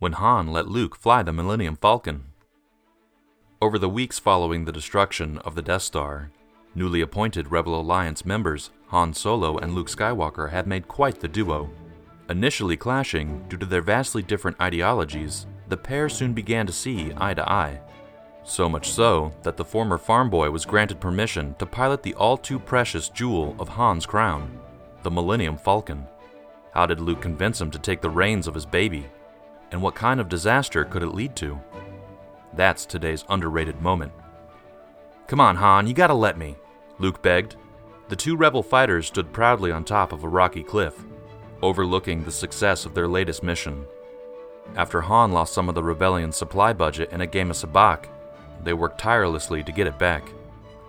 when Han let Luke fly the Millennium Falcon. Over the weeks following the destruction of the Death Star, newly appointed Rebel Alliance members Han Solo and Luke Skywalker had made quite the duo. Initially clashing due to their vastly different ideologies, the pair soon began to see eye to eye. So much so that the former farm boy was granted permission to pilot the all too precious jewel of Han's crown, the Millennium Falcon. How did Luke convince him to take the reins of his baby? And what kind of disaster could it lead to? That's today's underrated moment. Come on, Han, you gotta let me, Luke begged. The two rebel fighters stood proudly on top of a rocky cliff, overlooking the success of their latest mission. After Han lost some of the rebellion's supply budget in a game of sabacc, they worked tirelessly to get it back.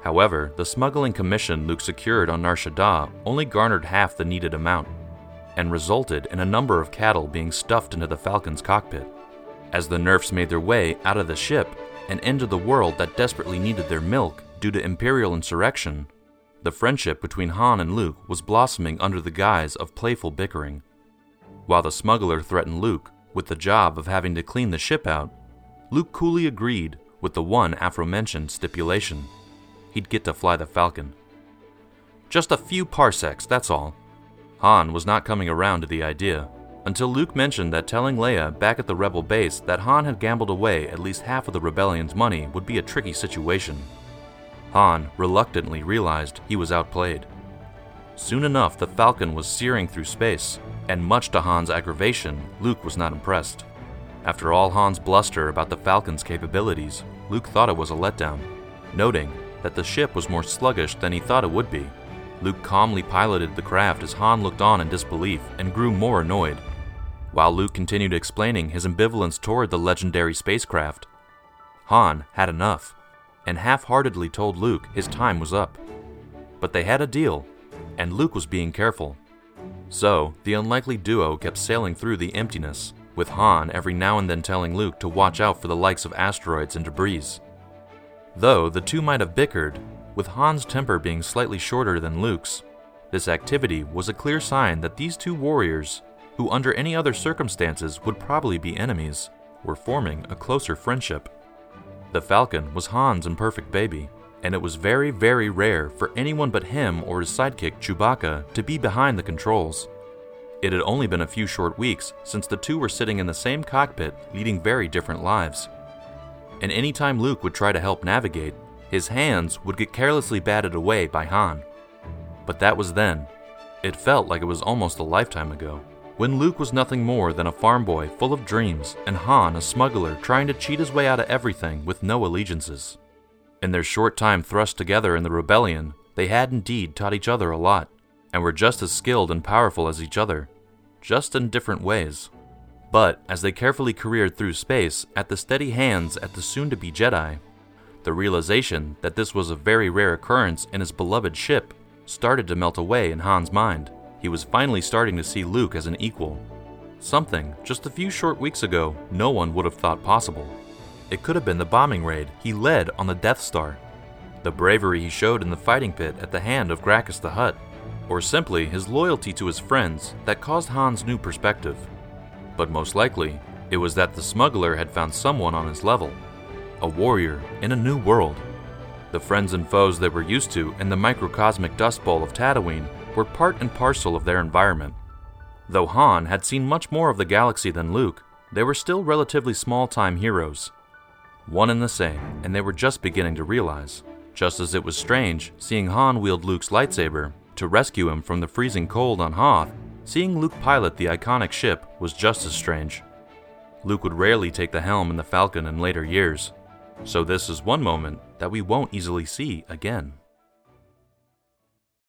However, the smuggling commission Luke secured on Nar Shaddaa only garnered half the needed amount, and resulted in a number of cattle being stuffed into the Falcon's cockpit. As the nerfs made their way out of the ship and into the world that desperately needed their milk due to Imperial insurrection, the friendship between Han and Luke was blossoming under the guise of playful bickering. While the smuggler threatened Luke with the job of having to clean the ship out, Luke coolly agreed with the one aforementioned stipulation he'd get to fly the Falcon. Just a few parsecs, that's all. Han was not coming around to the idea until Luke mentioned that telling Leia back at the Rebel base that Han had gambled away at least half of the rebellion's money would be a tricky situation. Han reluctantly realized he was outplayed. Soon enough, the Falcon was searing through space, and much to Han's aggravation, Luke was not impressed. After all Han's bluster about the Falcon's capabilities, Luke thought it was a letdown, noting that the ship was more sluggish than he thought it would be. Luke calmly piloted the craft as Han looked on in disbelief and grew more annoyed. While Luke continued explaining his ambivalence toward the legendary spacecraft, Han had enough and half heartedly told Luke his time was up. But they had a deal, and Luke was being careful. So, the unlikely duo kept sailing through the emptiness, with Han every now and then telling Luke to watch out for the likes of asteroids and debris. Though the two might have bickered, with Han's temper being slightly shorter than Luke's, this activity was a clear sign that these two warriors, who under any other circumstances would probably be enemies, were forming a closer friendship. The Falcon was Han's imperfect baby, and it was very, very rare for anyone but him or his sidekick Chewbacca to be behind the controls. It had only been a few short weeks since the two were sitting in the same cockpit leading very different lives. And anytime Luke would try to help navigate, his hands would get carelessly batted away by Han. But that was then. It felt like it was almost a lifetime ago when Luke was nothing more than a farm boy full of dreams, and Han a smuggler trying to cheat his way out of everything with no allegiances. In their short time thrust together in the rebellion, they had indeed taught each other a lot, and were just as skilled and powerful as each other, just in different ways. But as they carefully careered through space at the steady hands at the soon to be Jedi, the realization that this was a very rare occurrence in his beloved ship started to melt away in Han's mind he was finally starting to see Luke as an equal. Something, just a few short weeks ago, no one would have thought possible. It could have been the bombing raid he led on the Death Star, the bravery he showed in the fighting pit at the hand of Grakkus the Hutt, or simply his loyalty to his friends that caused Han's new perspective. But most likely, it was that the smuggler had found someone on his level, a warrior in a new world. The friends and foes they were used to in the microcosmic dust bowl of Tatooine were part and parcel of their environment. Though Han had seen much more of the galaxy than Luke, they were still relatively small time heroes. One and the same, and they were just beginning to realize. Just as it was strange seeing Han wield Luke's lightsaber to rescue him from the freezing cold on Hoth, seeing Luke pilot the iconic ship was just as strange. Luke would rarely take the helm in the Falcon in later years, so this is one moment that we won't easily see again.